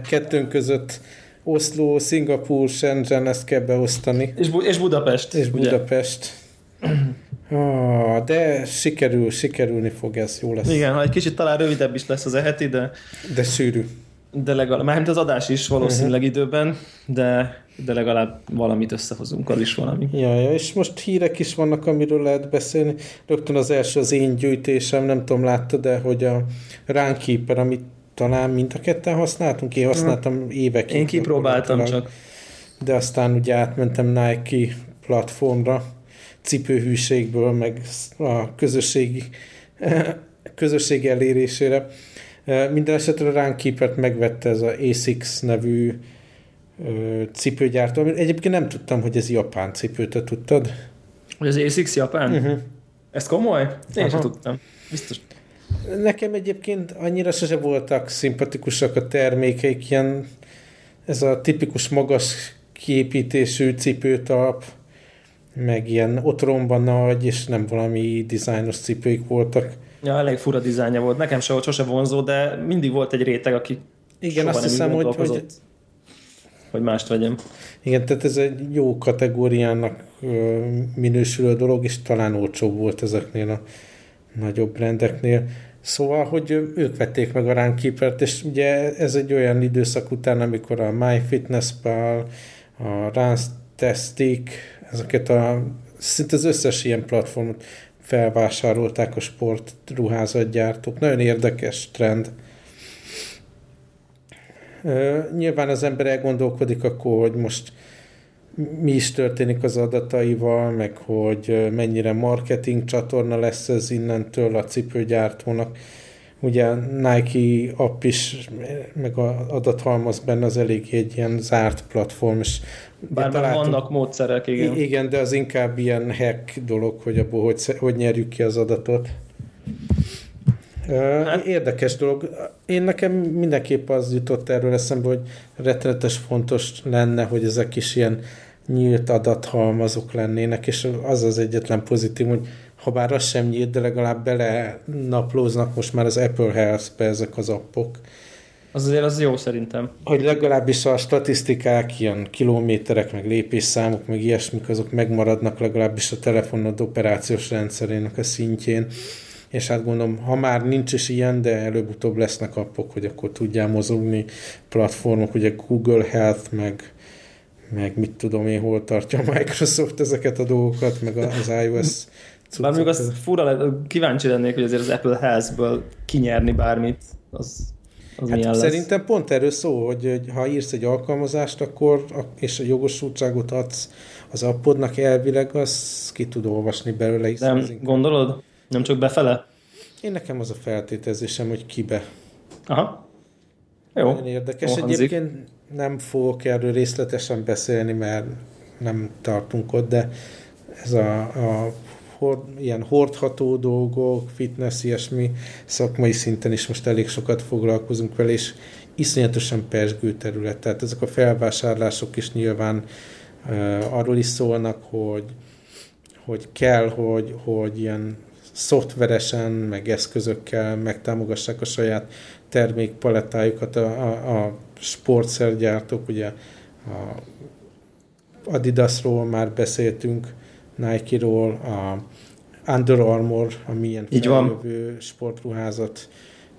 kettőnk között Oszló, Szingapúr, Shenzhen, ezt kell beosztani. És, Bu- és Budapest. És ugye? Budapest. Ah, de sikerül, sikerülni fog ez, jó lesz. Igen, ha egy kicsit talán rövidebb is lesz az eheti, de, De sűrű. de legalább, mármint az adás is valószínűleg uh-huh. időben, de, de legalább valamit összehozunk, az is valami. Ja, ja, és most hírek is vannak, amiről lehet beszélni. Rögtön az első az én gyűjtésem, nem tudom, láttad de hogy a Runkeeper, amit talán mind a ketten használtunk, én használtam évekig. Én kipróbáltam csak. De aztán ugye átmentem Nike platformra, cipőhűségből, meg a közösségi, közösség elérésére. Minden esetre a Runkeepert megvette ez a ASICS nevű cipőgyártó. Egyébként nem tudtam, hogy ez japán cipő, te tudtad? Hogy az ASICS japán? Uh-huh. Ez komoly? Én sem tudtam. Biztos. Nekem egyébként annyira sose voltak szimpatikusak a termékeik, ilyen ez a tipikus magas kiépítésű cipőtalp, meg ilyen otromban nagy, és nem valami dizájnos cipőik voltak. Ja, elég fura dizájnja volt. Nekem se volt sose vonzó, de mindig volt egy réteg, aki Igen, azt hiszem, hogy, hogy, hogy mást vegyem. igen, tehát ez egy jó kategóriának minősülő dolog, és talán olcsóbb volt ezeknél a nagyobb rendeknél. Szóval, hogy ők vették meg a Runkeepert, és ugye ez egy olyan időszak után, amikor a MyFitnessPal, a Runtastic, ezeket a szinte az összes ilyen platformot felvásárolták a sportruházatgyártók. Nagyon érdekes trend. Nyilván az ember elgondolkodik akkor, hogy most mi is történik az adataival, meg hogy mennyire marketing csatorna lesz ez innentől a cipőgyártónak. Ugye a Nike app is, meg az adathalmaz benne az elég egy ilyen zárt platform, és Bár már vannak módszerek, igen. Igen, de az inkább ilyen hack dolog, hogy abból hogy, hogy nyerjük ki az adatot. Hát, Érdekes dolog. Én nekem mindenképp az jutott erről eszembe, hogy rettenetes fontos lenne, hogy ezek is ilyen nyílt adathalmazok lennének, és az az egyetlen pozitív, hogy ha bár az sem nyílt, de legalább bele naplóznak most már az Apple Health-be ezek az appok Az azért az jó szerintem. hogy legalábbis a statisztikák, ilyen kilométerek, meg lépésszámok, meg ilyesmik, azok megmaradnak legalábbis a telefonod operációs rendszerének a szintjén. És hát gondolom, ha már nincs is ilyen, de előbb-utóbb lesznek appok, hogy akkor tudjál mozogni platformok, ugye Google Health, meg, meg mit tudom én, hol tartja a Microsoft ezeket a dolgokat, meg az iOS Bár még cuccokat. az fura, lett, kíváncsi lennék, hogy azért az Apple Health-ből kinyerni bármit, az, az Hát lesz. szerintem pont erről szó, hogy, hogy ha írsz egy alkalmazást, akkor és a jogosultságot adsz az appodnak elvileg, az ki tud olvasni belőle. Nem inkább- gondolod? Nem csak befele? Én nekem az a feltételezésem, hogy kibe. Aha. Jó. Nagyon érdekes. Jól hangzik. Egyébként nem fogok erről részletesen beszélni, mert nem tartunk ott, de ez a, a hord, ilyen hordható dolgok, fitness, ilyesmi szakmai szinten is most elég sokat foglalkozunk vele, és iszonyatosan persgő terület. Tehát ezek a felvásárlások is nyilván uh, arról is szólnak, hogy, hogy kell, hogy, hogy ilyen szoftveresen, meg eszközökkel megtámogassák a saját termékpalettájukat a, a, a sportszergyártók, ugye a Adidasról már beszéltünk, Nike-ról, a Under Armour, ami ilyen Így van. sportruházat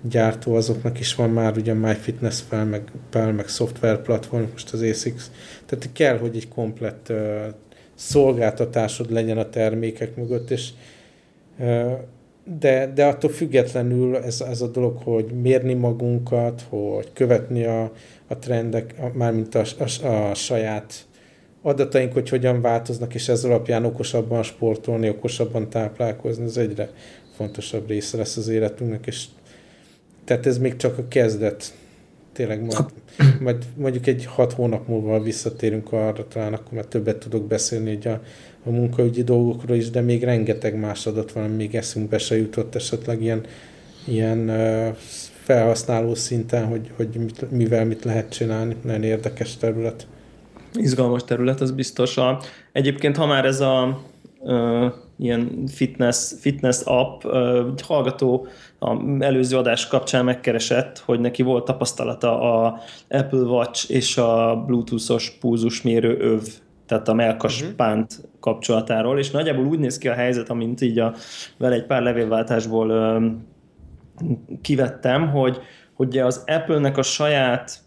gyártó, azoknak is van már ugye MyFitnessPal, meg, Pal, meg szoftver platform, most az ASICS. Tehát kell, hogy egy komplett uh, szolgáltatásod legyen a termékek mögött, és uh, de, de attól függetlenül ez, ez a dolog, hogy mérni magunkat, hogy követni a, a trendek, a, mármint a, a, a saját adataink, hogy hogyan változnak, és ez alapján okosabban sportolni, okosabban táplálkozni, ez egyre fontosabb része lesz az életünknek, és tehát ez még csak a kezdet. Tényleg majd, majd mondjuk egy hat hónap múlva visszatérünk arra, talán akkor már többet tudok beszélni így a, a munkaügyi dolgokról is, de még rengeteg más adat van, még eszünkbe se jutott esetleg ilyen, ilyen felhasználó szinten, hogy, hogy mit, mivel mit lehet csinálni. Nagyon érdekes terület. Izgalmas terület, az biztos. A, egyébként, ha már ez a ö, ilyen fitness, fitness app. Egy hallgató a előző adás kapcsán megkeresett, hogy neki volt tapasztalata a Apple Watch és a Bluetooth-os pulzusmérő öv tehát a melkas uh-huh. pánt kapcsolatáról, és nagyjából úgy néz ki a helyzet, amint így a, vele egy pár levélváltásból ö, kivettem, hogy, hogy az Apple-nek a saját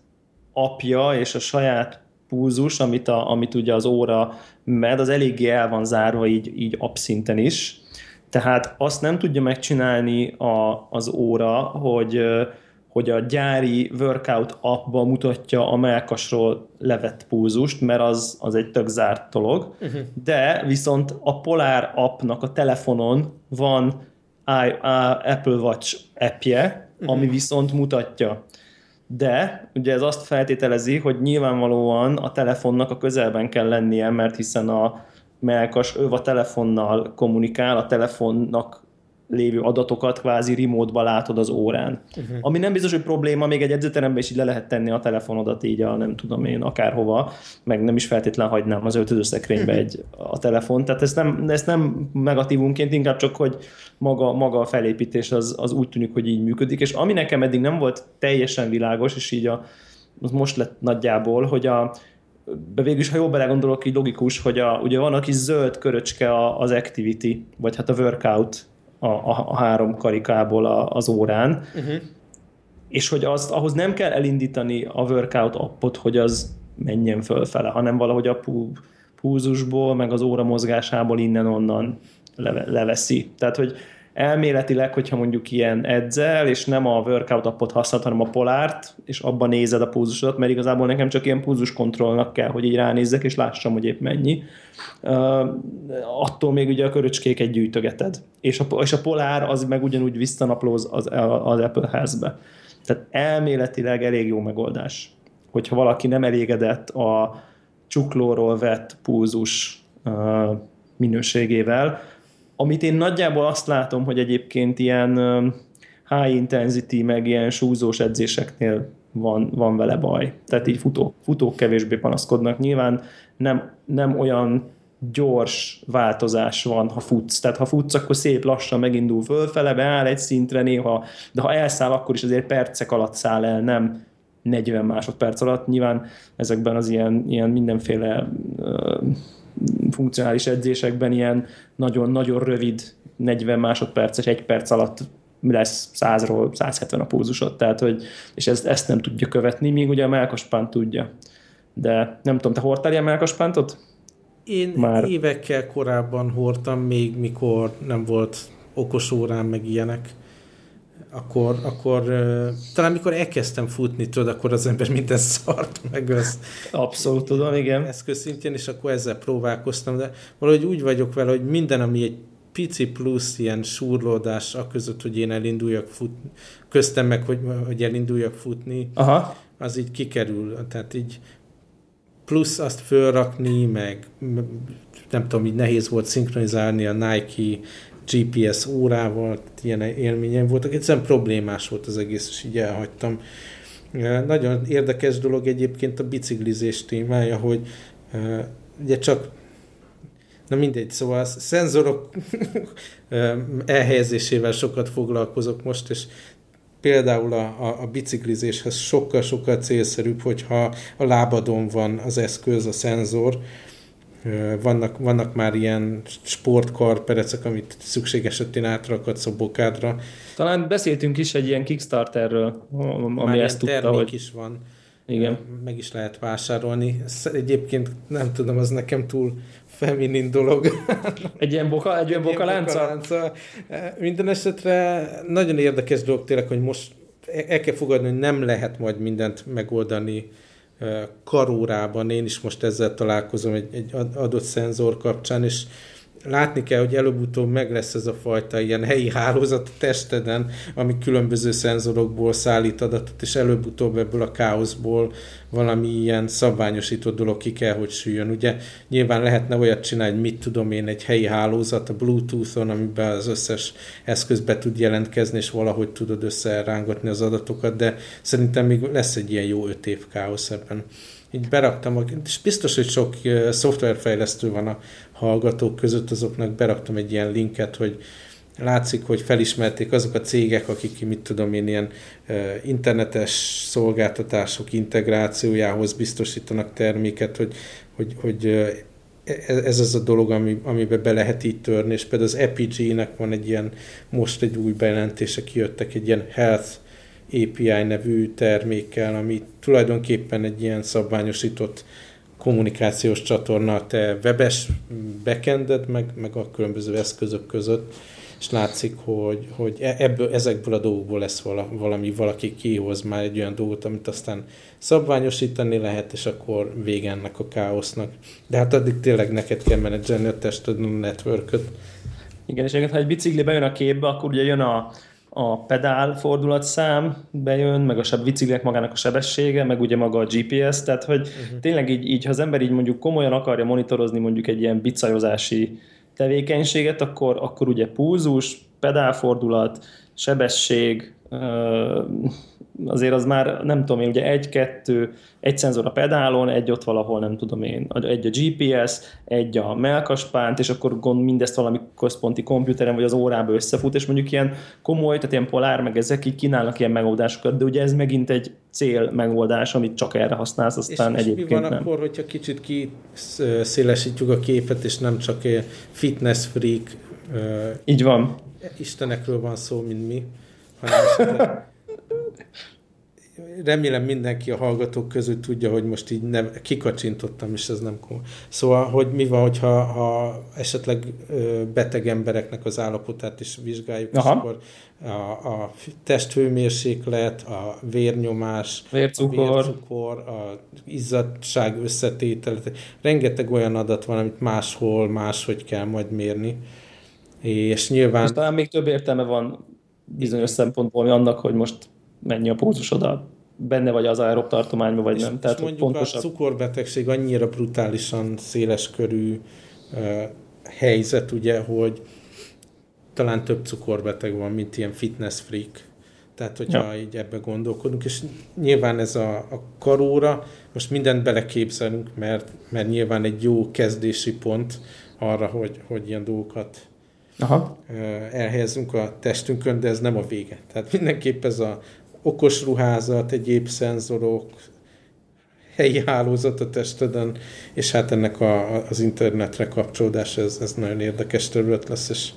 apja és a saját pulzus, amit, a, amit ugye az óra med, az eléggé el van zárva így, így abszinten is. Tehát azt nem tudja megcsinálni a, az óra, hogy, hogy a gyári workout appba mutatja a melkasról levett pulzust, mert az, az egy tök zárt dolog, uh-huh. de viszont a Polar appnak a telefonon van I, a Apple Watch appje, uh-huh. ami viszont mutatja de ugye ez azt feltételezi, hogy nyilvánvalóan a telefonnak a közelben kell lennie, mert hiszen a melkas ő a telefonnal kommunikál, a telefonnak lévő adatokat kvázi remote látod az órán. Uh-huh. Ami nem biztos, hogy probléma, még egy edzőteremben is így le lehet tenni a telefonodat így a nem tudom én akárhova, meg nem is feltétlen hagynám az öltözőszekrénybe uh-huh. egy, a telefon. Tehát ezt nem, ezt nem negatívunként, inkább csak, hogy maga, maga a felépítés az, az úgy tűnik, hogy így működik. És ami nekem eddig nem volt teljesen világos, és így a, az most lett nagyjából, hogy a, végül is, ha jól belegondolok, így logikus, hogy a, ugye van a kis zöld köröcske az activity, vagy hát a workout a, a, a három karikából a, az órán, uh-huh. és hogy azt, ahhoz nem kell elindítani a workout appot, hogy az menjen fölfele, hanem valahogy a púzusból, meg az óra mozgásából innen-onnan leve, leveszi. Tehát, hogy elméletileg, hogyha mondjuk ilyen edzel, és nem a workout appot használod, hanem a polárt, és abban nézed a pulzusodat, mert igazából nekem csak ilyen pulzuskontrollnak kell, hogy így ránézzek, és lássam, hogy épp mennyi. Uh, attól még ugye a köröcskéket gyűjtögeted. És a, és a polár az meg ugyanúgy visszanaplóz az, az Apple házbe. Tehát elméletileg elég jó megoldás. Hogyha valaki nem elégedett a csuklóról vett pulzus uh, minőségével, amit én nagyjából azt látom, hogy egyébként ilyen high intensity, meg ilyen súzós edzéseknél van, van vele baj. Tehát így futók, futók kevésbé panaszkodnak. Nyilván nem, nem olyan gyors változás van, ha futsz. Tehát ha futsz, akkor szép lassan megindul fölfele, beáll egy szintre néha, de ha elszáll, akkor is azért percek alatt száll el, nem 40 másodperc alatt. Nyilván ezekben az ilyen, ilyen mindenféle uh, funkcionális edzésekben ilyen nagyon-nagyon rövid 40 másodperces, egy perc alatt lesz 100-ról 170 a pulzusot, tehát hogy, és ezt, ezt nem tudja követni, míg ugye a melkaspánt tudja. De nem tudom, te hordtál ilyen melkaspántot? Én Már... évekkel korábban hordtam, még mikor nem volt okos órám, meg ilyenek akkor, akkor talán mikor elkezdtem futni, tudod, akkor az ember minden szart meg azt. Abszolút tudom, igen. Eszközszintjén, és akkor ezzel próbálkoztam, de valahogy úgy vagyok vele, hogy minden, ami egy pici plusz ilyen súrlódás a között, hogy én elinduljak futni, köztem meg, hogy, hogy elinduljak futni, Aha. az így kikerül. Tehát így plusz azt fölrakni, meg nem tudom, így nehéz volt szinkronizálni a Nike GPS órával, ilyen élményem voltak. Egyszerűen problémás volt az egész, és így elhagytam. Nagyon érdekes dolog egyébként a biciklizés témája, hogy ugye csak Na mindegy, szóval a szenzorok elhelyezésével sokat foglalkozok most, és például a, a, a biciklizéshez sokkal-sokkal célszerűbb, hogyha a lábadon van az eszköz, a szenzor, vannak, vannak már ilyen sportkarperecek, amit szükség esetén átrakadsz a bokádra. Talán beszéltünk is egy ilyen Kickstarterről, ami már ezt tudta, hogy... is van. Igen. Meg is lehet vásárolni. Egyébként nem tudom, az nekem túl feminin dolog. Egy ilyen boka, egy ilyen boka lánca? Minden esetre nagyon érdekes dolog tényleg, hogy most el kell fogadni, hogy nem lehet majd mindent megoldani karórában, én is most ezzel találkozom egy, egy adott szenzor kapcsán, és látni kell, hogy előbb-utóbb meg lesz ez a fajta ilyen helyi hálózat a testeden, ami különböző szenzorokból szállít adatot, és előbb-utóbb ebből a káoszból valami ilyen szabványosított dolog ki kell, hogy süljön. Ugye nyilván lehetne olyat csinálni, hogy mit tudom én, egy helyi hálózat a Bluetooth-on, amiben az összes eszköz be tud jelentkezni, és valahogy tudod összerángatni az adatokat, de szerintem még lesz egy ilyen jó öt év káosz ebben. így beraktam, és biztos, hogy sok szoftverfejlesztő van a hallgatók között, azoknak beraktam egy ilyen linket, hogy látszik, hogy felismerték azok a cégek, akik, mit tudom én, ilyen internetes szolgáltatások integrációjához biztosítanak terméket, hogy, hogy, hogy e, ez az a dolog, ami, amiben be lehet így törni, és például az EPG-nek van egy ilyen, most egy új bejelentése kijöttek, egy ilyen Health API nevű termékkel, ami tulajdonképpen egy ilyen szabványosított kommunikációs csatorna te webes backended, meg, meg a különböző eszközök között, és látszik, hogy, hogy e, ebből, ezekből a dolgokból lesz vala, valami, valaki kihoz már egy olyan dolgot, amit aztán szabványosítani lehet, és akkor vége ennek a káosznak. De hát addig tényleg neked kell menedzselni a tested a networköt. Igen, és ha egy bicikli bejön a képbe, akkor ugye jön a, a pedál fordulatszám bejön, meg a seb biciklinek magának a sebessége, meg ugye maga a GPS, tehát hogy uh-huh. tényleg így, így, ha az ember így mondjuk komolyan akarja monitorozni mondjuk egy ilyen bicajozási tevékenységet, akkor, akkor ugye pulzus, pedálfordulat, sebesség, azért az már nem tudom én, ugye egy-kettő, egy szenzor a pedálon, egy ott valahol, nem tudom én, egy a GPS, egy a melkaspánt, és akkor gond mindezt valami központi komputeren vagy az órába összefut, és mondjuk ilyen komoly, tehát ilyen polár, meg ezek így kínálnak ilyen megoldásokat, de ugye ez megint egy cél megoldás, amit csak erre használsz, aztán és, egyébként és mi van nem. akkor, hogyha kicsit kiszélesítjük a képet, és nem csak fitness freak így van. Istenekről van szó, mint mi, hanem remélem mindenki a hallgatók közül tudja, hogy most így nem, kikacsintottam, és ez nem komoly. Szóval, hogy mi van, hogyha ha esetleg beteg embereknek az állapotát is vizsgáljuk, Aha. és akkor a, a testhőmérséklet, a vérnyomás, vércukor, a, vércukor, a izzadság összetétel, rengeteg olyan adat van, amit máshol máshogy kell majd mérni. És nyilván... És talán még több értelme van bizonyos szempontból annak, hogy most mennyi a pulzusodat, benne vagy az aerob tartományban, vagy és nem. Tehát mondjuk pontosabb... a cukorbetegség annyira brutálisan széles körű uh, helyzet, ugye, hogy talán több cukorbeteg van, mint ilyen fitness freak. Tehát, hogyha ja. így ebbe gondolkodunk, és nyilván ez a, a karóra, most mindent beleképzelünk, mert, mert nyilván egy jó kezdési pont arra, hogy, hogy ilyen dolgokat Aha. elhelyezünk a testünkön, de ez nem a vége. Tehát mindenképp ez a okos ruházat, egyéb szenzorok, helyi hálózat a testeden, és hát ennek a, az internetre kapcsolódás, ez, ez nagyon érdekes terület lesz, és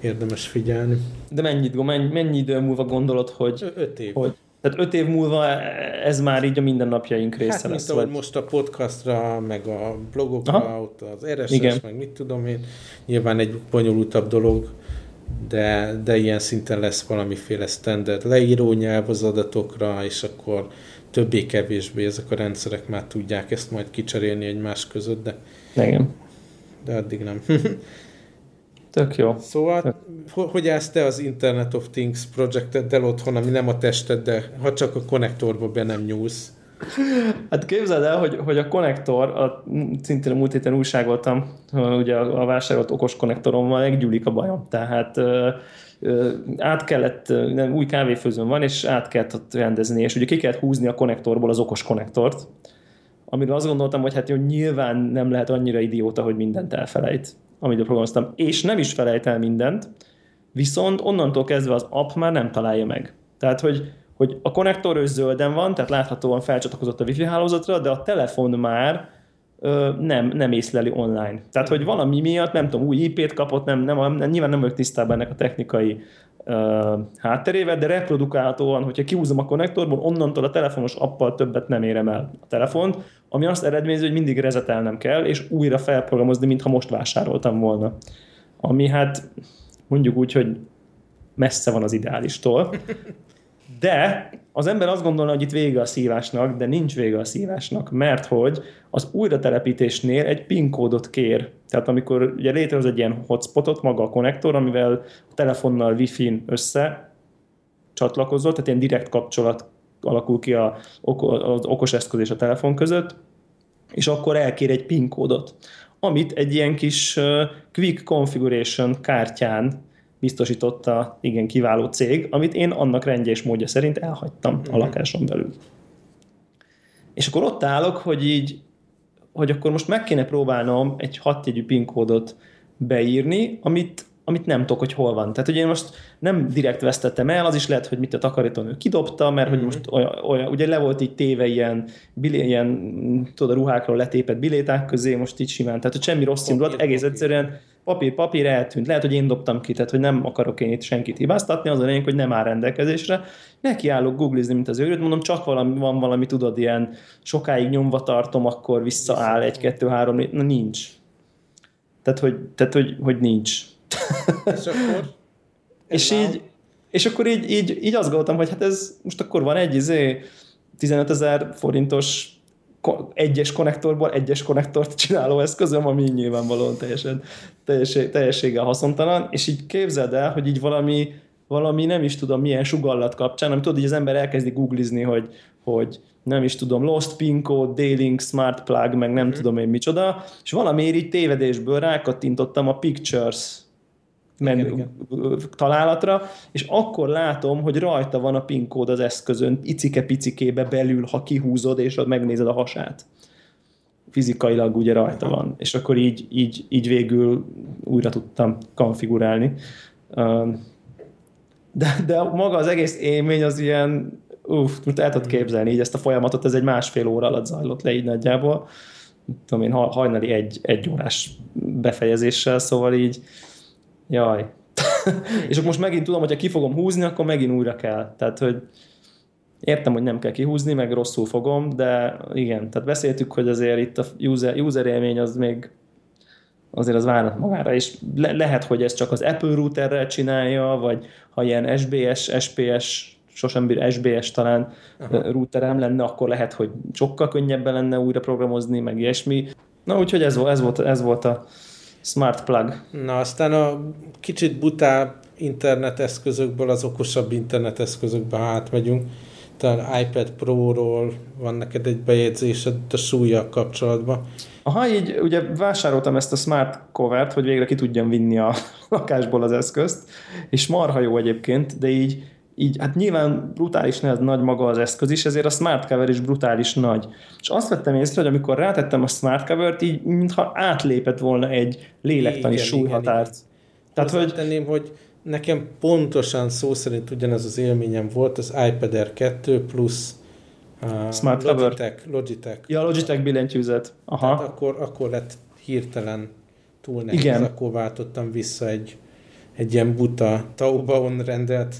érdemes figyelni. De mennyi, mennyi, mennyi idő múlva gondolod, hogy... Öt év. Hogy, tehát öt év múlva ez már így a mindennapjaink része hát, lesz. Hát, vagy... most a podcastra, meg a blogokra, Aha. ott az RSS, Igen. meg mit tudom én, nyilván egy bonyolultabb dolog, de, de ilyen szinten lesz valamiféle standard leíró nyelv az adatokra, és akkor többé-kevésbé ezek a rendszerek már tudják ezt majd kicserélni egymás között, de, Igen. de addig nem. Tök jó. Szóval, hogy állsz te az Internet of Things projekteddel otthon, ami nem a tested, de ha csak a konnektorba be nem nyúlsz? Hát képzeld el, hogy, hogy a konnektor, a, szintén a múlt héten újságoltam, ugye a, a vásárolt okos konnektorommal meggyúlik a bajom. Tehát ö, ö, át kellett, nem, új kávéfőzőm van, és át kellett rendezni, és ugye ki kellett húzni a konnektorból az okos konnektort, amiről azt gondoltam, hogy hát jó, nyilván nem lehet annyira idióta, hogy mindent elfelejt amit programoztam, és nem is felejt el mindent, viszont onnantól kezdve az app már nem találja meg. Tehát, hogy, hogy a konnektor zölden van, tehát láthatóan felcsatlakozott a wifi hálózatra, de a telefon már ö, nem, nem észleli online. Tehát, hogy valami miatt, nem tudom, új IP-t kapott, nem, nem, nem, nyilván nem vagyok tisztában ennek a technikai hátterével, de reprodukálhatóan, hogyha kiúzom a konnektorból, onnantól a telefonos appal többet nem érem el a telefont, ami azt eredményezi, hogy mindig rezetelnem kell, és újra felprogramozni, mintha most vásároltam volna. Ami hát mondjuk úgy, hogy messze van az ideálistól. De az ember azt gondolna, hogy itt vége a szívásnak, de nincs vége a szívásnak, mert hogy az újratelepítésnél egy PIN kódot kér. Tehát amikor ugye létrehoz egy ilyen hotspotot maga a konnektor, amivel a telefonnal Wi-Fi-n össze csatlakozott, tehát ilyen direkt kapcsolat alakul ki a, az okos eszköz és a telefon között, és akkor elkér egy PIN kódot, amit egy ilyen kis Quick Configuration kártyán biztosította igen kiváló cég, amit én annak rendje és módja szerint elhagytam a mhm. lakáson belül. És akkor ott állok, hogy így, hogy akkor most meg kéne próbálnom egy hatjegyű PIN kódot beírni, amit, amit nem tudok, hogy hol van. Tehát, hogy én most nem direkt vesztettem el, az is lehet, hogy mit a takarítónő kidobta, mert hogy most olyan, olyan, ugye le volt így téve ilyen, bilé, ilyen tudod, a ruhákról letépett biléták közé, most így simán. Tehát, hogy semmi rossz indulat, egész egyszerűen papír, papír eltűnt. Lehet, hogy én dobtam ki, tehát hogy nem akarok én itt senkit hibáztatni, az a lényeg, hogy nem áll rendelkezésre. Nekiállok googlizni, mint az őrült, mondom, csak valami, van valami, tudod, ilyen sokáig nyomva tartom, akkor visszaáll egy, kettő, három, na nincs. Tehát, hogy, tehát, hogy, hogy nincs. És akkor? és így, és akkor így, így, így azt gondoltam, hogy hát ez most akkor van egy izé 15 ezer forintos egyes konnektorból egyes konnektort csináló eszközöm, ami nyilvánvalóan teljesen, teljesség, teljességgel haszontalan, és így képzeld el, hogy így valami, valami nem is tudom milyen sugallat kapcsán, amit tudod, hogy az ember elkezdi googlizni, hogy, hogy nem is tudom, Lost Pin Code, D-Link, Smart Plug, meg nem mm. tudom én micsoda, és valamiért így tévedésből rákattintottam a Pictures menü igen, igen. találatra, és akkor látom, hogy rajta van a PIN kód az eszközön, icike-picikébe belül, ha kihúzod, és ott megnézed a hasát. Fizikailag ugye rajta Aha. van. És akkor így, így, így végül újra tudtam konfigurálni. De, de maga az egész élmény az ilyen, uff, el tudod képzelni, így ezt a folyamatot, ez egy másfél óra alatt zajlott le így nagyjából. Tudom én, hajnali egy, egy órás befejezéssel, szóval így Jaj. és akkor most megint tudom, hogy ha ki fogom húzni, akkor megint újra kell. Tehát, hogy értem, hogy nem kell kihúzni, meg rosszul fogom, de igen, tehát beszéltük, hogy azért itt a user, user élmény az még azért az várnak magára, és le, lehet, hogy ez csak az Apple routerrel csinálja, vagy ha ilyen SBS, SPS, sosem bír SBS talán Aha. routerem lenne, akkor lehet, hogy sokkal könnyebben lenne újra programozni, meg ilyesmi. Na, úgyhogy ez, ez, volt, ez volt a Smart plug. Na, aztán a kicsit butább interneteszközökből az okosabb interneteszközökbe átmegyünk. Talán iPad Pro-ról van neked egy bejegyzésed a súlya kapcsolatban. Aha, így ugye vásároltam ezt a smart covert, hogy végre ki tudjam vinni a lakásból az eszközt, és marha jó egyébként, de így így hát nyilván brutális nagy maga az eszköz is, ezért a smart cover is brutális nagy. És azt vettem észre, hogy amikor rátettem a smart covert, így mintha átlépett volna egy lélektani igen, súlyhatárt. Igen, igen. Tehát, hogy... tenném, hogy nekem pontosan szó szerint ugyanez az élményem volt, az iPad Air 2 plusz uh, Smart Logitech, cover. Logitech. Ja, Logitech billentyűzet. Aha. Tehát akkor, akkor lett hirtelen túl nehéz, Igen. akkor váltottam vissza egy, egy ilyen buta Taubaon rendelt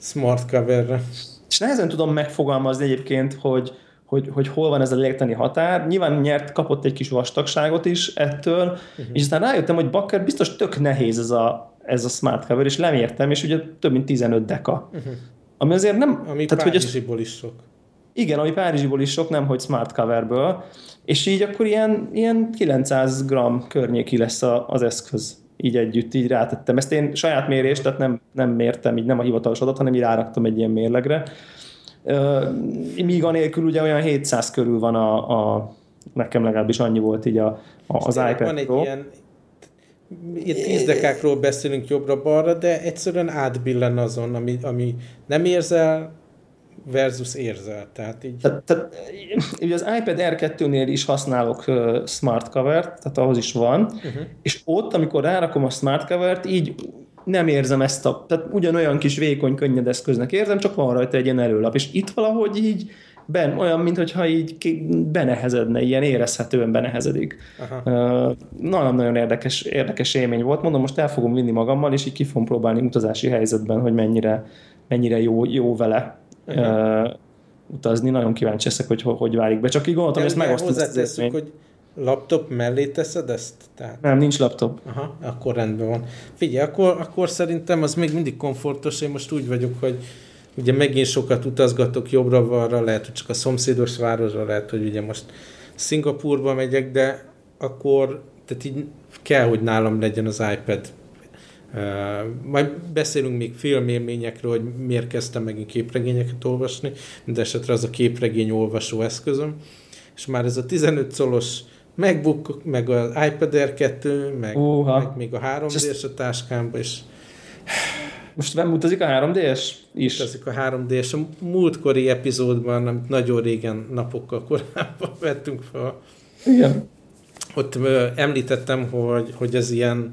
smart coverre. És nehezen tudom megfogalmazni egyébként, hogy, hogy, hogy hol van ez a lélektani határ. Nyilván nyert, kapott egy kis vastagságot is ettől, uh-huh. és aztán rájöttem, hogy bakker biztos tök nehéz ez a, ez a smart cover, és lemértem, és ugye több mint 15 deka. Uh-huh. Ami azért nem... Ami tehát, Párizsiból hogy ez, is sok. Igen, ami Párizsiból is sok, nem hogy smart coverből, és így akkor ilyen, ilyen 900 g környéki lesz a, az eszköz így együtt így rátettem. Ezt én saját mérést, tehát nem, nem mértem, így nem a hivatalos adat, hanem így ráraktam egy ilyen mérlegre. Míg anélkül ugye olyan 700 körül van a, a nekem legalábbis annyi volt így a, a, az iPad van egy ilyen ilyen tízdekákról beszélünk jobbra-balra, de egyszerűen átbillen azon, ami, ami nem érzel, versus érzel. Tehát így... Tehát, tehát, ugye az iPad R2-nél is használok uh, smart cover-t, tehát ahhoz is van, uh-huh. és ott, amikor rárakom a smart cover-t, így nem érzem ezt a, tehát ugyanolyan kis vékony, könnyed eszköznek érzem, csak van rajta egy ilyen előlap, és itt valahogy így ben, olyan, mintha így benehezedne, ilyen érezhetően benehezedik. Uh, nagyon-nagyon érdekes, érdekes élmény volt. Mondom, most el fogom vinni magammal, és így ki fogom próbálni utazási helyzetben, hogy mennyire, mennyire jó, jó vele uh-huh. utazni. Nagyon kíváncsi leszek, hogy hogy válik be. Csak így gondoltam, hogy ezt megosztom ezt hogy laptop mellé teszed ezt? Tehát... Nem, nincs laptop. Aha, akkor rendben van. Figyelj, akkor, akkor szerintem az még mindig komfortos. Én most úgy vagyok, hogy ugye megint sokat utazgatok jobbra-balra, lehet, hogy csak a szomszédos városra, lehet, hogy ugye most Szingapurba megyek, de akkor tehát így kell, hogy nálam legyen az iPad majd beszélünk még filmélményekről, hogy miért kezdtem megint képregényeket olvasni, de esetre az a képregény olvasó eszközöm. És már ez a 15 colos MacBook, meg az iPad Air 2, meg, meg még a 3 d a táskámba, és Most nem utazik a 3DS is? Utazik a 3DS. A múltkori epizódban, amit nagyon régen, napokkal korábban vettünk fel. Igen. Ott említettem, hogy, hogy ez ilyen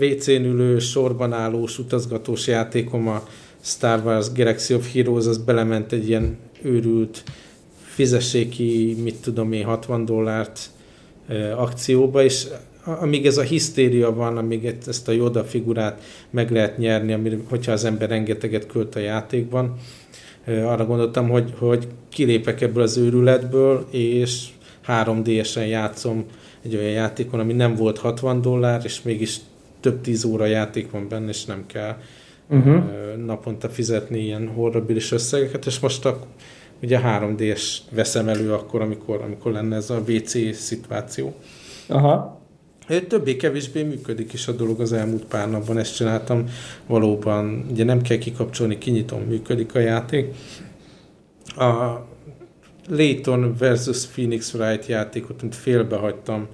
WC-n ülő, sorban állós, utazgatós játékom a Star Wars Galaxy of Heroes, az belement egy ilyen őrült fizessék mit tudom én, 60 dollárt ö, akcióba, és amíg ez a hisztéria van, amíg ezt a Yoda figurát meg lehet nyerni, amire, hogyha az ember rengeteget költ a játékban, arra gondoltam, hogy, hogy kilépek ebből az őrületből, és 3D-esen játszom egy olyan játékon, ami nem volt 60 dollár, és mégis több tíz óra játék van benne, és nem kell uh-huh. naponta fizetni ilyen horribilis összegeket, és most a, ugye 3D-es veszem elő akkor, amikor, amikor lenne ez a WC szituáció. Aha. Többé-kevésbé működik is a dolog az elmúlt pár napban, ezt csináltam valóban, ugye nem kell kikapcsolni, kinyitom, működik a játék. A Layton versus Phoenix Wright játékot, amit félbehagytam,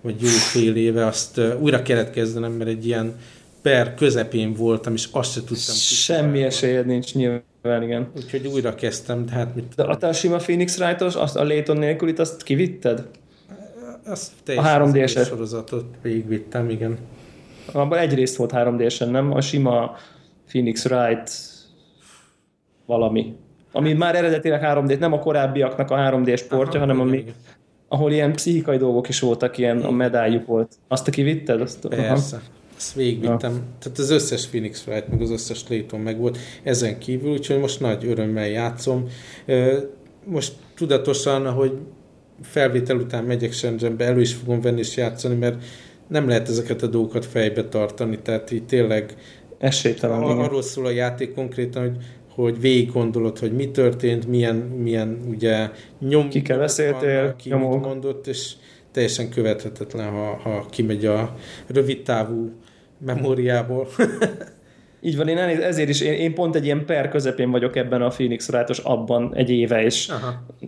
vagy jó fél éve, azt újra kellett kezdenem, mert egy ilyen per közepén voltam, és azt se tudtam. Semmi esélyed nincs nyilván, igen. Úgyhogy újra kezdtem, de hát mit... De a, sima Phoenix Wright-os, azt a Layton nélkülit, azt kivitted? Azt a 3 d sorozatot végigvittem, igen. Abban egy rész volt 3 d nem? A sima Phoenix Wright valami. Ami már eredetileg 3 d nem a korábbiaknak a 3D sportja, Aha, hanem ami, igen. Ahol ilyen pszichikai dolgok is voltak, ilyen a medálljuk volt. Azt te kivitted? Azt, Persze. Aha. Ezt végigvittem. Ja. Tehát az összes Phoenix Wright, meg az összes Layton meg volt ezen kívül, úgyhogy most nagy örömmel játszom. Most tudatosan, ahogy felvétel után megyek Shenzhenbe, elő is fogom venni és játszani, mert nem lehet ezeket a dolgokat fejbe tartani, tehát így tényleg Esélytelen, a, arról szól a játék konkrétan, hogy hogy végig gondolod, hogy mi történt, milyen, milyen ugye nyom... Kikkel beszéltél, ki mit mondott, és teljesen követhetetlen, ha, ha kimegy a rövid távú memóriából. Így van, én ezért is, én, én pont egy ilyen per közepén vagyok ebben a Phoenix rátos abban egy éve, és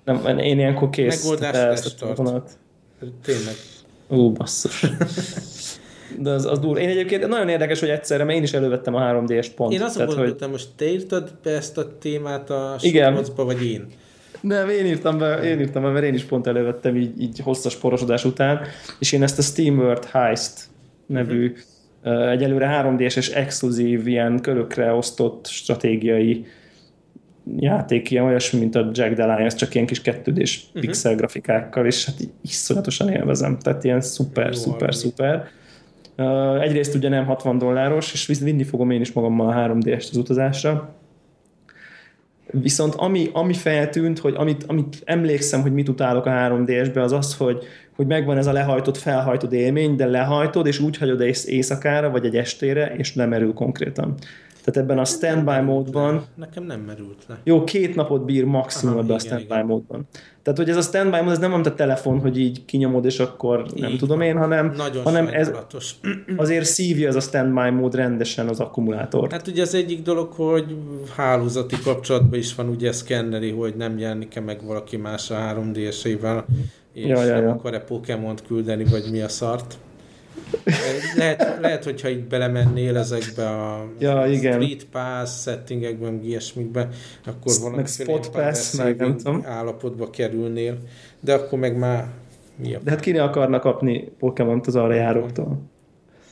nem, én ilyenkor kész. Megoldás ezt a. Tényleg. Ú, basszus. De az, az dur. Én egyébként nagyon érdekes, hogy egyszerre, mert én is elővettem a 3D-es pont. Én azt tehát, hogy... most te írtad be ezt a témát a sportba, vagy én? Nem, én írtam be, én írtam be, mert én is pont elővettem így, így hosszas porosodás után, és én ezt a SteamWorld Heist nevű uh-huh egyelőre 3D-es és exkluzív ilyen körökre osztott stratégiai játék, ilyen olyasmi, mint a Jack the Lions, csak ilyen kis kettődés uh-huh. pixel grafikákkal, és hát iszonyatosan élvezem, tehát ilyen szuper, Jó, szuper, szuper. Egyrészt ugye nem 60 dolláros, és vinni fogom én is magammal a 3D-est az utazásra. Viszont ami, ami feltűnt, hogy amit, amit emlékszem, hogy mit utálok a 3D-esbe, az az, hogy hogy megvan ez a lehajtott, felhajtod élmény, de lehajtod, és úgy hagyod éjszakára, vagy egy estére, és nem merül konkrétan. Tehát ebben a standby módban... Nekem nem merült le. Jó, két napot bír maximum Aha, ebben a standby módban. Tehát, hogy ez a standby mód, ez nem mint a telefon, hogy így kinyomod, és akkor nem így tudom én, hanem, Nagyon hanem ez azért szívja ez a standby mód rendesen az akkumulátort. Hát ugye az egyik dolog, hogy hálózati kapcsolatban is van, ugye szkenneri, hogy nem jelenik-e meg valaki más a 3D-esével és ja, ja, ja. akar-e Pokémont küldeni, vagy mi a szart. Lehet, lehet, hogyha itt belemennél ezekbe a ja, igen. Street Pass settingekben, ilyesmikbe, akkor valami Spot Pass, meg nem tudom. állapotba kerülnél, de akkor meg már mi a De hát kinek akarnak kapni Pokémont az arra járóktól?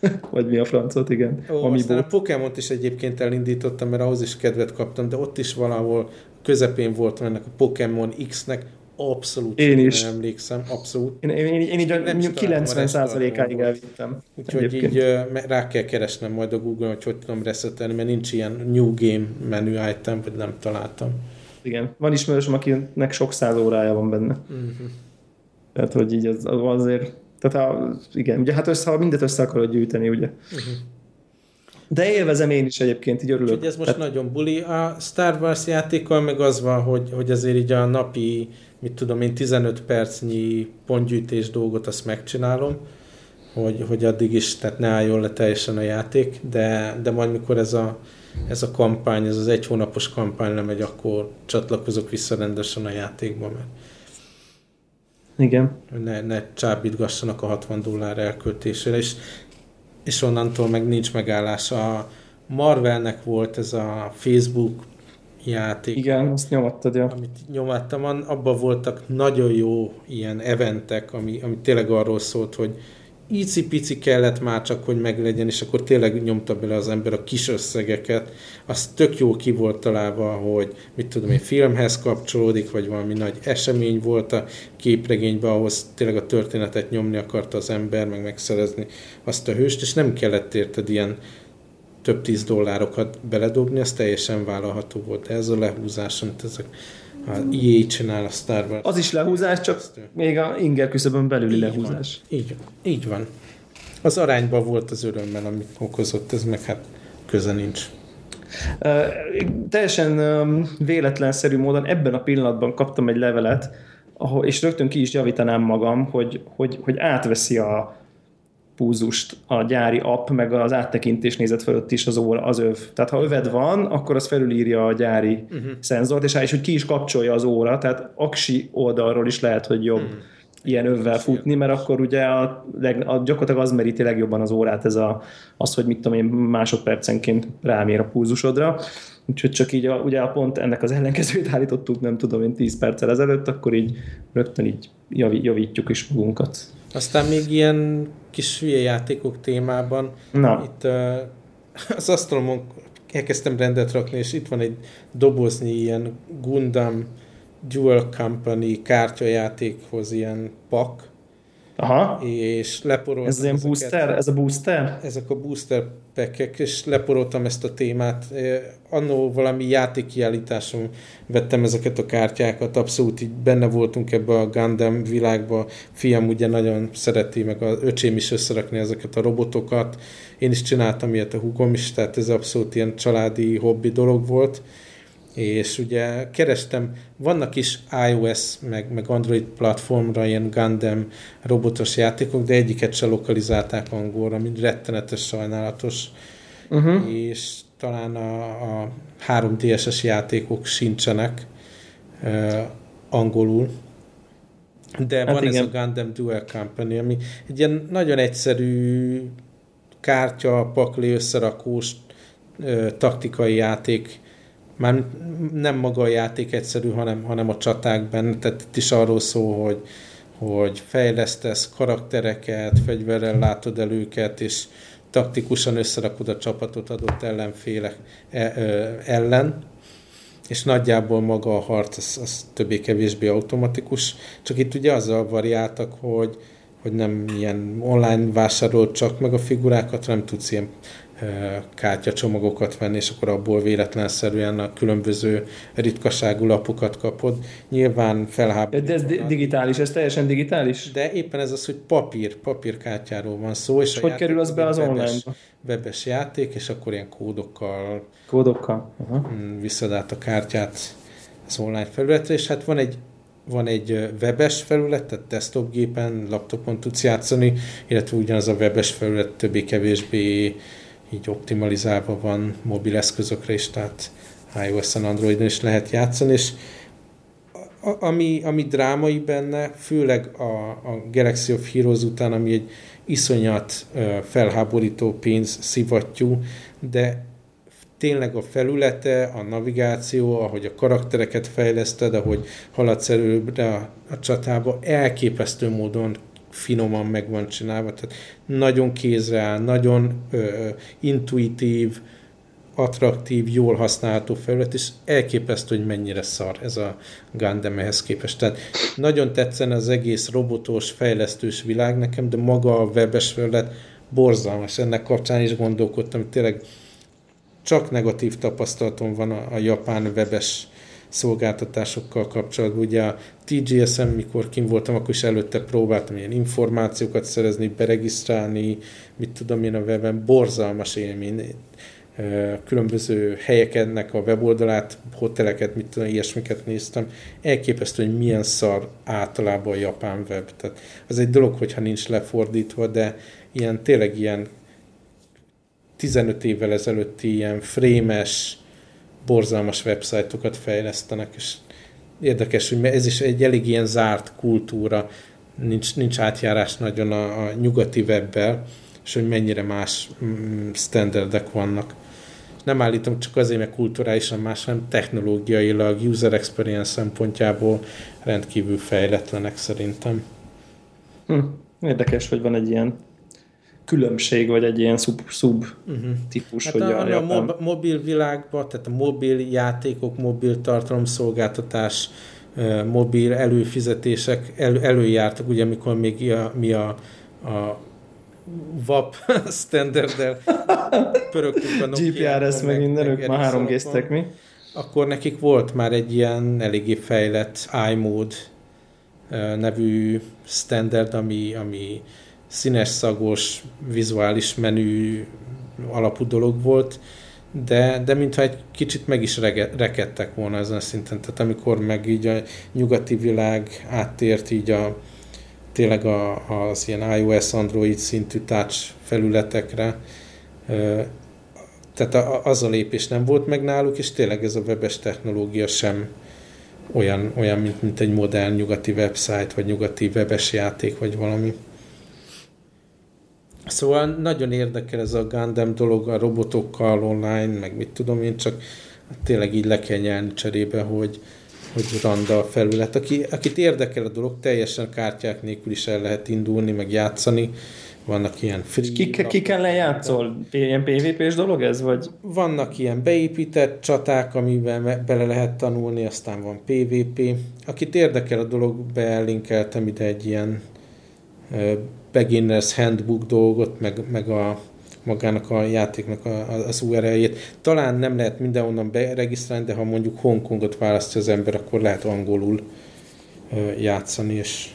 Vagy mi a francot, igen. Ó, aztán a Pokémont is egyébként elindítottam, mert ahhoz is kedvet kaptam, de ott is valahol közepén voltam ennek a Pokémon X-nek, Abszolút én is. nem emlékszem, abszolút. Én, én, én így nem 90%-áig elvittem. Úgyhogy egyébként. így rá kell keresnem majd a Google-on, hogy hogy tudom resetelni, mert nincs ilyen New Game menü item, vagy nem találtam. Igen, van ismerősöm, akinek sok száz órája van benne. Uh-huh. Tehát, hogy így az, az azért, tehát a, igen, ugye hát össze, mindet össze akarod gyűjteni, ugye. Uh-huh. De élvezem én is egyébként, így örülök. Úgyhogy ez most Tehát... nagyon buli. A Star Wars játékkal meg az van, hogy, hogy azért így a napi mit tudom én, 15 percnyi pontgyűjtés dolgot azt megcsinálom, hogy, hogy addig is, tehát ne álljon le teljesen a játék, de, de majd mikor ez a, ez a kampány, ez az egy hónapos kampány lemegy, akkor csatlakozok vissza rendesen a játékba, mert igen. Ne, ne csábítgassanak a 60 dollár elköltésére, és, és onnantól meg nincs megállás a, Marvelnek volt ez a Facebook játék. Igen, azt nyomattad, ja. Amit nyomattam, abban voltak nagyon jó ilyen eventek, ami, ami tényleg arról szólt, hogy pici kellett már csak, hogy meglegyen, és akkor tényleg nyomta bele az ember a kis összegeket. Az tök jó ki volt találva, hogy mit tudom egy filmhez kapcsolódik, vagy valami nagy esemény volt a képregényben, ahhoz tényleg a történetet nyomni akarta az ember, meg megszerezni azt a hőst, és nem kellett érted ilyen több tíz dollárokat beledobni, az teljesen vállalható volt. Ez a lehúzás, amit ezek a EA csinál a Star Wars. Az is lehúzás, csak még a inger küszöbön belüli így lehúzás. Van. Így, így van. Az arányban volt az örömmel, amit okozott, ez meg hát köze nincs. Uh, teljesen um, véletlenszerű módon ebben a pillanatban kaptam egy levelet, ahol, és rögtön ki is javítanám magam, hogy, hogy, hogy átveszi a, púzust a gyári app, meg az áttekintés nézet fölött is az, óra, az öv. Tehát ha öved van, akkor az felülírja a gyári uh-huh. szenzort, és, és hogy ki is kapcsolja az óra, tehát aksi oldalról is lehet, hogy jobb uh-huh. ilyen övvel futni, mert akkor ugye a, a, gyakorlatilag az meríti legjobban az órát, ez a, az, hogy mit tudom én, másodpercenként rámér a púzusodra. Úgyhogy csak így a, ugye a pont ennek az ellenkezőt állítottuk, nem tudom én 10 perccel ezelőtt, akkor így rögtön így javítjuk is magunkat. Aztán még ilyen kis hülye játékok témában. Na. Itt uh, az asztalomon elkezdtem rendet rakni, és itt van egy doboznyi ilyen Gundam Dual Company kártyajátékhoz ilyen pak, Aha. és leporoltam. Ez ilyen booster? Ez a booster? Ezek a booster pekek, és leporoltam ezt a témát. Annó valami játékkiállításon vettem ezeket a kártyákat, abszolút így benne voltunk ebbe a Gundam világba. Fiam ugye nagyon szereti, meg a öcsém is összerakni ezeket a robotokat. Én is csináltam ilyet a hugom is, tehát ez abszolút ilyen családi hobbi dolog volt és ugye kerestem, vannak is iOS meg, meg Android platformra ilyen Gundam robotos játékok, de egyiket se lokalizálták angolra, mint rettenetes sajnálatos, uh-huh. és talán a, a 3DS-es játékok sincsenek uh, angolul, de hát van igen. ez a Gundam Dual Company, ami egy ilyen nagyon egyszerű kártya, pakli összerakós uh, taktikai játék, már nem maga a játék egyszerű, hanem, hanem a csaták benne, tehát itt is arról szól, hogy, hogy fejlesztesz karaktereket, fegyverrel látod el őket, és taktikusan összerakod a csapatot adott ellenfélek e, ellen, és nagyjából maga a harc az, az többé-kevésbé automatikus, csak itt ugye azzal variáltak, hogy, hogy nem ilyen online vásárolt csak meg a figurákat, hanem tudsz ilyen kártyacsomagokat venni, és akkor abból véletlenszerűen a különböző ritkaságú lapokat kapod. Nyilván felháborító. De ez digitális, ez teljesen digitális? De éppen ez az, hogy papír, papírkártyáról van szó. És, és hogy kerül az be az online Webes játék, és akkor ilyen kódokkal, kódokkal. Uh-huh. visszad át a kártyát az online felületre, és hát van egy van egy webes felület, tehát desktop gépen, laptopon tudsz játszani, illetve ugyanaz a webes felület többé-kevésbé így optimalizálva van mobil eszközökre is, tehát iOS-en, Androidon is lehet játszani, és ami, ami drámai benne, főleg a, a Galaxy of Heroes után, ami egy iszonyat felháborító pénz szivattyú, de tényleg a felülete, a navigáció, ahogy a karaktereket fejleszted, ahogy haladsz előbbre a, a csatába, elképesztő módon finoman meg van csinálva, tehát nagyon kézre nagyon ö, intuitív, attraktív, jól használható felület, és elképesztő, hogy mennyire szar ez a Gundam ehhez képest. Tehát nagyon tetszene az egész robotos, fejlesztős világ nekem, de maga a webes felület borzalmas. Ennek kapcsán is gondolkodtam, hogy tényleg csak negatív tapasztalatom van a, a japán webes szolgáltatásokkal kapcsolatban. Ugye a TGSM, mikor kim voltam, akkor is előtte próbáltam ilyen információkat szerezni, beregisztrálni, mit tudom én a webben, borzalmas élmény. Különböző helyeknek a weboldalát, hoteleket, mit tudom, ilyesmiket néztem. Elképesztő, hogy milyen szar általában a japán web. Tehát az egy dolog, hogyha nincs lefordítva, de ilyen tényleg ilyen 15 évvel ezelőtti ilyen frémes, borzalmas websájtokat fejlesztenek, és érdekes, hogy ez is egy elég ilyen zárt kultúra, nincs, nincs átjárás nagyon a, a nyugati webbel, és hogy mennyire más mm, standardek vannak. nem állítom csak azért, mert kulturálisan más, hanem technológiailag, user experience szempontjából rendkívül fejletlenek szerintem. Hm. Érdekes, hogy van egy ilyen különbség, vagy egy ilyen szub, szub uh-huh. típus, hát hogy a, a, a, a mobil világban, tehát a mobil játékok, mobil tartalomszolgáltatás, mobil előfizetések elő, előjártak, ugye amikor még a, mi a, a VAP standarddel pörögtünk a Nokia. GPRS meg minden, ők már három mi? Akkor nekik volt már egy ilyen eléggé fejlett iMode nevű standard, ami, ami színes, szagos, vizuális menü alapú dolog volt, de, de mintha egy kicsit meg is rege, rekedtek volna ezen a szinten. Tehát amikor meg így a nyugati világ áttért így a tényleg a, az ilyen iOS, Android szintű touch felületekre, tehát az a lépés nem volt meg náluk, és tényleg ez a webes technológia sem olyan, olyan mint, mint egy modern nyugati website, vagy nyugati webes játék, vagy valami. Szóval nagyon érdekel ez a Gundam dolog a robotokkal online, meg mit tudom én, csak tényleg így le kell nyelni cserébe, hogy, hogy randa a felület. Aki, akit érdekel a dolog, teljesen kártyák nélkül is el lehet indulni, meg játszani. Vannak ilyen free... Ki, ki kell játszol? Ilyen PvP-s dolog ez? Vagy? Vannak ilyen beépített csaták, amiben bele lehet tanulni, aztán van PvP. Akit érdekel a dolog, belinkeltem ide egy ilyen beginners handbook dolgot, meg, meg a magának a játéknak a, az URL-jét. Talán nem lehet mindenhonnan beregisztrálni, de ha mondjuk Hongkongot választja az ember, akkor lehet angolul játszani, és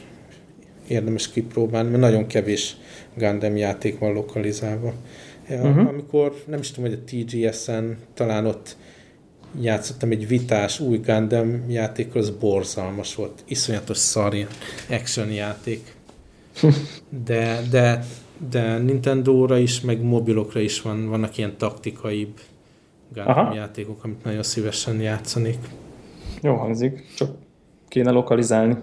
érdemes kipróbálni, mert nagyon kevés Gundam játék van lokalizálva. Uh-huh. Amikor, nem is tudom, hogy a TGS-en talán ott játszottam egy vitás új Gundam játékról, az borzalmas volt. Iszonyatos szar, action játék. De, de, de Nintendo-ra is, meg mobilokra is van, vannak ilyen taktikaibb Gundam játékok, amit nagyon szívesen játszanék. Jó hangzik, csak kéne lokalizálni.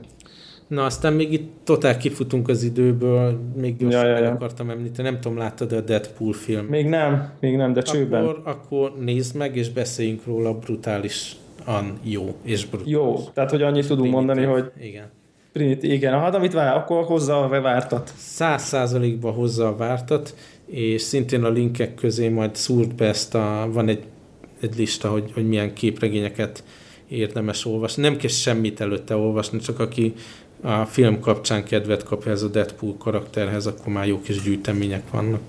Na, aztán még itt totál kifutunk az időből, még gyorsan ja, ja, ja. akartam említeni, nem tudom, láttad a Deadpool film? Még nem, még nem, de csőben. Akkor, akkor nézd meg, és beszéljünk róla brutálisan jó és brutális. Jó, tehát hogy annyit tudunk mondani, hogy igen. Print, igen, hát amit vár, akkor hozza a vártat. Száz százalékban hozza a vártat, és szintén a linkek közé majd szúrt be ezt a, van egy, egy lista, hogy, hogy milyen képregényeket érdemes olvasni. Nem kell semmit előtte olvasni, csak aki a film kapcsán kedvet kapja ez a Deadpool karakterhez, akkor már jó kis gyűjtemények vannak.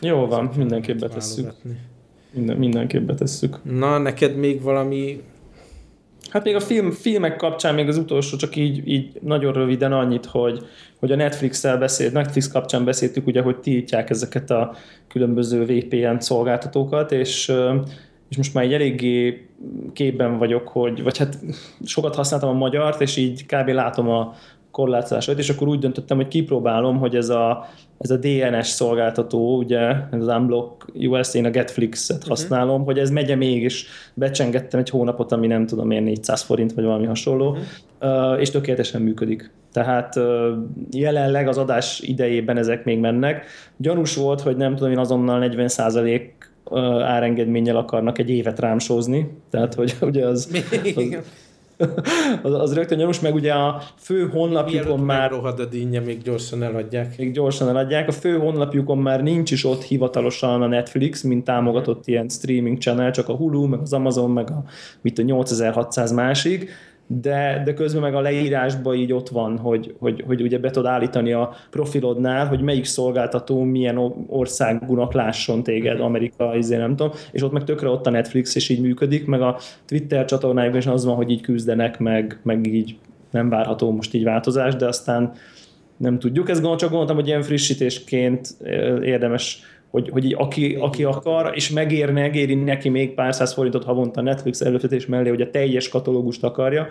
Jó van, mindenképp betesszük. Minden, mindenképp betesszük. Na, neked még valami Hát még a film, filmek kapcsán még az utolsó, csak így, így nagyon röviden annyit, hogy, hogy a Netflix-el beszélt, Netflix kapcsán beszéltük ugye, hogy tiltják ezeket a különböző VPN szolgáltatókat, és, és most már egy eléggé képben vagyok, hogy, vagy hát sokat használtam a magyart, és így kb. látom a, korlátozásait, és akkor úgy döntöttem, hogy kipróbálom, hogy ez a, ez a DNS szolgáltató, ugye, ez az Unblock US, én a Getflix-et uh-huh. használom, hogy ez megye még, és becsengettem egy hónapot, ami nem tudom én 400 forint, vagy valami hasonló, uh-huh. uh, és tökéletesen működik. Tehát jelenleg az adás idejében ezek még mennek. Gyanús volt, hogy nem tudom én azonnal 40% árengedménnyel akarnak egy évet rám sózni, tehát hogy ugye az, az az, az rögtön gyanús, meg ugye a fő honlapjukon már... rohad a dinnye, még gyorsan eladják. Még gyorsan eladják. A fő honlapjukon már nincs is ott hivatalosan a Netflix, mint támogatott ilyen streaming channel, csak a Hulu, meg az Amazon, meg a, mit a 8600 másik de, de közben meg a leírásban így ott van, hogy, hogy, hogy ugye be tudod állítani a profilodnál, hogy melyik szolgáltató milyen országunak lásson téged, mhm. Amerika, izé nem tudom, és ott meg tökre ott a Netflix, és így működik, meg a Twitter csatornájukban is az van, hogy így küzdenek, meg, meg így nem várható most így változás, de aztán nem tudjuk. Ezt csak gondoltam, hogy ilyen frissítésként érdemes hogy, hogy aki, aki akar, és megér, megéri neki még pár száz forintot havonta Netflix előfizetés mellé, hogy a teljes katalógust akarja,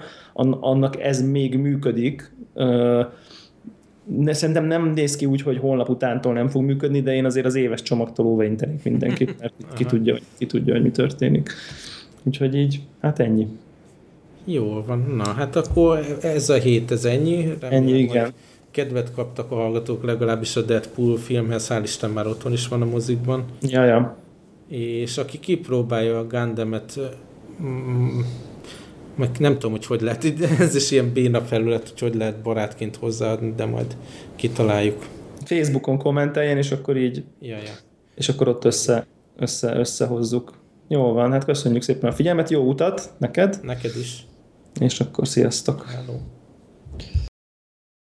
annak ez még működik. De szerintem nem néz ki úgy, hogy holnap utántól nem fog működni, de én azért az éves csomagtól óvaintenék mindenkit, mert ki tudja, ki tudja, hogy mi történik. Úgyhogy így, hát ennyi. Jó van, na hát akkor ez a hét, ez ennyi. Remélem, ennyi, igen kedvet kaptak a hallgatók legalábbis a Deadpool filmhez, hál' Isten már otthon is van a mozikban. Ja, ja. és aki kipróbálja a Gundamet, mm, meg nem tudom, hogy hogy lehet, ez is ilyen béna felület, hogy hogy lehet barátként hozzáadni, de majd kitaláljuk. Facebookon kommenteljen, és akkor így, ja, ja. és akkor ott össze, össze, összehozzuk. Jó van, hát köszönjük szépen a figyelmet, jó utat neked. Neked is. És akkor sziasztok. Hello.